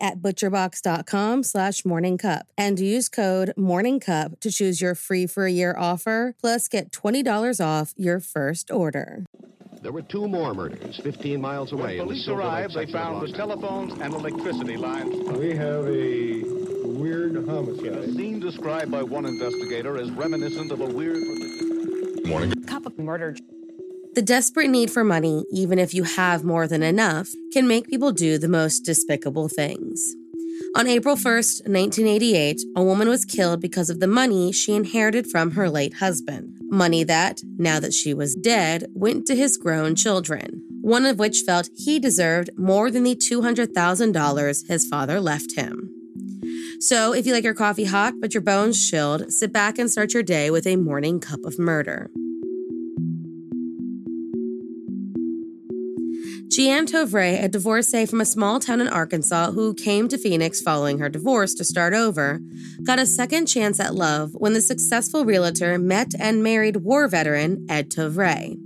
at butcherbox.com slash morningcup and use code morningcup to choose your free for a year offer plus get $20 off your first order. There were two more murders 15 miles away. When police arrived, they found the telephones and electricity lines. We have a weird homicide. A scene described by one investigator as reminiscent of a weird. Morning. Cup of murder. The desperate need for money, even if you have more than enough, can make people do the most despicable things. On April 1st, 1988, a woman was killed because of the money she inherited from her late husband. Money that, now that she was dead, went to his grown children, one of which felt he deserved more than the $200,000 his father left him. So, if you like your coffee hot but your bones chilled, sit back and start your day with a morning cup of murder. Jeanne Tovrea, a divorcee from a small town in Arkansas who came to Phoenix following her divorce to start over, got a second chance at love when the successful realtor met and married war veteran Ed Tovrea,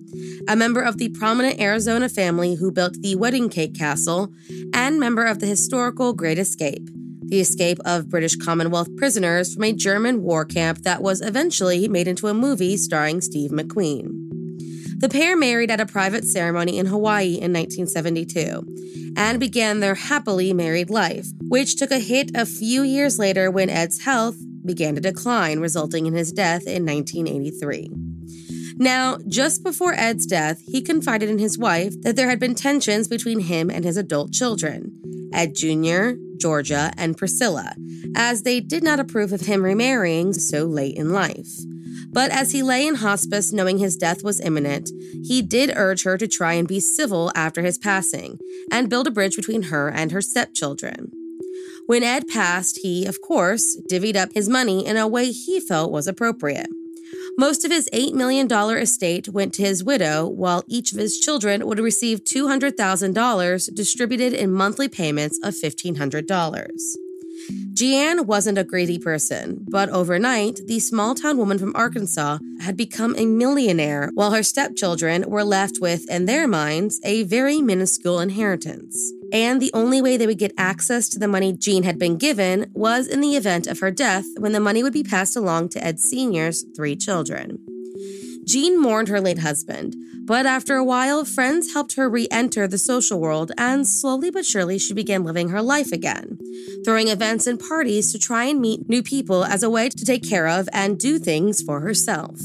a member of the prominent Arizona family who built the Wedding Cake Castle and member of the historical Great Escape, the escape of British Commonwealth prisoners from a German war camp that was eventually made into a movie starring Steve McQueen. The pair married at a private ceremony in Hawaii in 1972 and began their happily married life, which took a hit a few years later when Ed's health began to decline, resulting in his death in 1983. Now, just before Ed's death, he confided in his wife that there had been tensions between him and his adult children, Ed Jr., Georgia, and Priscilla, as they did not approve of him remarrying so late in life. But as he lay in hospice knowing his death was imminent, he did urge her to try and be civil after his passing and build a bridge between her and her stepchildren. When Ed passed, he, of course, divvied up his money in a way he felt was appropriate. Most of his $8 million estate went to his widow, while each of his children would receive $200,000 distributed in monthly payments of $1,500. Jeanne wasn't a greedy person, but overnight, the small town woman from Arkansas had become a millionaire, while her stepchildren were left with, in their minds, a very minuscule inheritance. And the only way they would get access to the money Jeanne had been given was in the event of her death, when the money would be passed along to Ed Sr.'s three children. Jeanne mourned her late husband, but after a while, friends helped her re enter the social world, and slowly but surely, she began living her life again, throwing events and parties to try and meet new people as a way to take care of and do things for herself.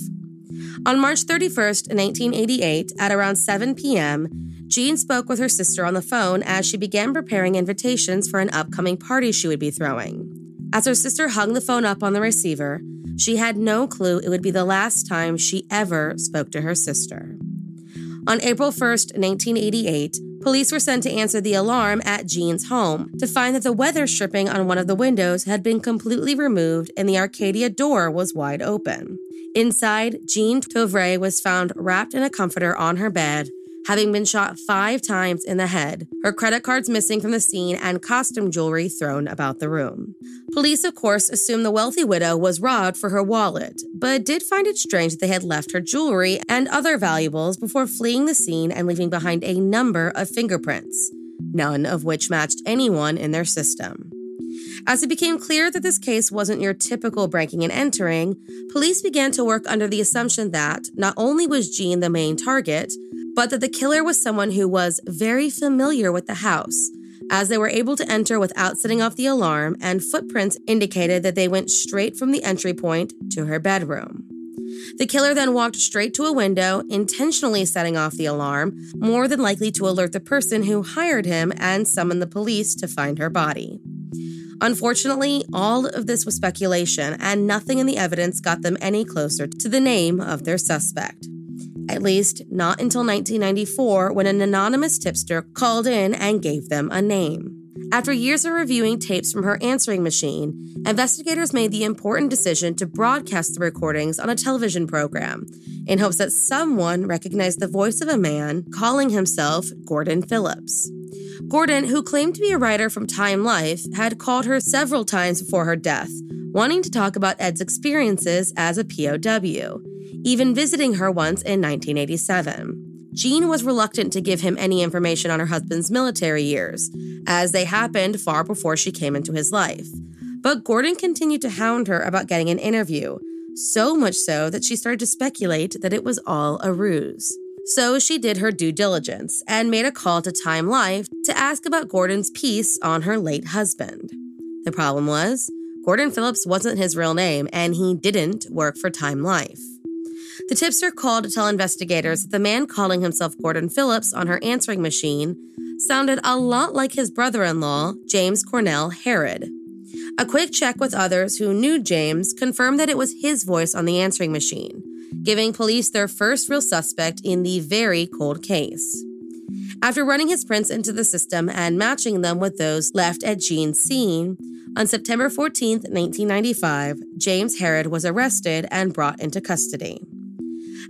On March 31st, 1988, at around 7 p.m., Jeanne spoke with her sister on the phone as she began preparing invitations for an upcoming party she would be throwing. As her sister hung the phone up on the receiver, she had no clue it would be the last time she ever spoke to her sister. On April 1st, 1988, police were sent to answer the alarm at Jeanne's home to find that the weather stripping on one of the windows had been completely removed and the Arcadia door was wide open. Inside, Jeanne Tovrea was found wrapped in a comforter on her bed having been shot five times in the head, her credit cards missing from the scene, and costume jewelry thrown about the room. Police, of course, assumed the wealthy widow was robbed for her wallet, but did find it strange that they had left her jewelry and other valuables before fleeing the scene and leaving behind a number of fingerprints, none of which matched anyone in their system. As it became clear that this case wasn't your typical breaking and entering, police began to work under the assumption that not only was Jeanne the main target, but that the killer was someone who was very familiar with the house, as they were able to enter without setting off the alarm, and footprints indicated that they went straight from the entry point to her bedroom. The killer then walked straight to a window, intentionally setting off the alarm, more than likely to alert the person who hired him and summon the police to find her body. Unfortunately, all of this was speculation, and nothing in the evidence got them any closer to the name of their suspect. At least, not until 1994 when an anonymous tipster called in and gave them a name. After years of reviewing tapes from her answering machine, investigators made the important decision to broadcast the recordings on a television program in hopes that someone recognized the voice of a man calling himself Gordon Phillips. Gordon, who claimed to be a writer from Time Life, had called her several times before her death, wanting to talk about Ed's experiences as a POW, even visiting her once in 1987. Jeanne was reluctant to give him any information on her husband's military years, as they happened far before she came into his life. But Gordon continued to hound her about getting an interview, so much so that she started to speculate that it was all a ruse. So she did her due diligence and made a call to Time Life to ask about Gordon's piece on her late husband. The problem was, Gordon Phillips wasn't his real name and he didn't work for Time Life. The tipster called to tell investigators that the man calling himself Gordon Phillips on her answering machine sounded a lot like his brother in law, James Cornell Herod. A quick check with others who knew James confirmed that it was his voice on the answering machine giving police their first real suspect in the very cold case. After running his prints into the system and matching them with those left at Jeanne's scene, on September 14, 1995, James Herod was arrested and brought into custody.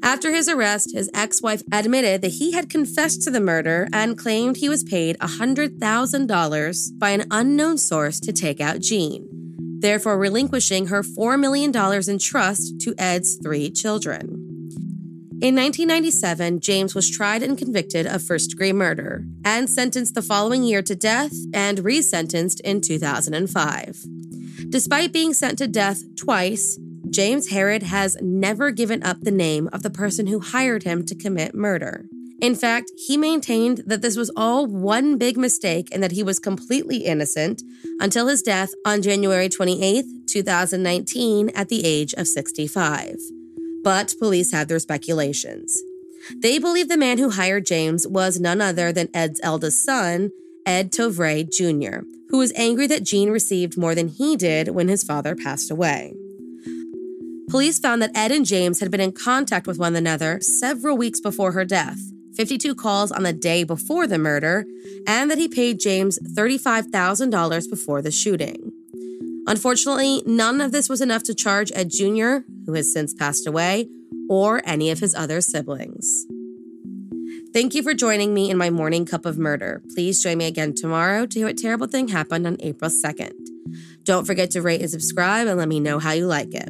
After his arrest, his ex wife admitted that he had confessed to the murder and claimed he was paid $100,000 by an unknown source to take out Jeanne therefore relinquishing her $4 million in trust to Ed's three children. In 1997, James was tried and convicted of first degree murder and sentenced the following year to death and resentenced in 2005. Despite being sent to death twice, James Herod has never given up the name of the person who hired him to commit murder. In fact, he maintained that this was all one big mistake and that he was completely innocent until his death on January 28, 2019, at the age of 65. But police had their speculations. They believe the man who hired James was none other than Ed's eldest son, Ed Tovrea Jr., who was angry that Jeanne received more than he did when his father passed away. Police found that Ed and James had been in contact with one another several weeks before her death, 52 calls on the day before the murder, and that he paid James $35,000 before the shooting. Unfortunately, none of this was enough to charge Ed Jr., who has since passed away, or any of his other siblings. Thank you for joining me in my morning cup of murder. Please join me again tomorrow to hear what terrible thing happened on April 2nd. Don't forget to rate and subscribe and let me know how you like it.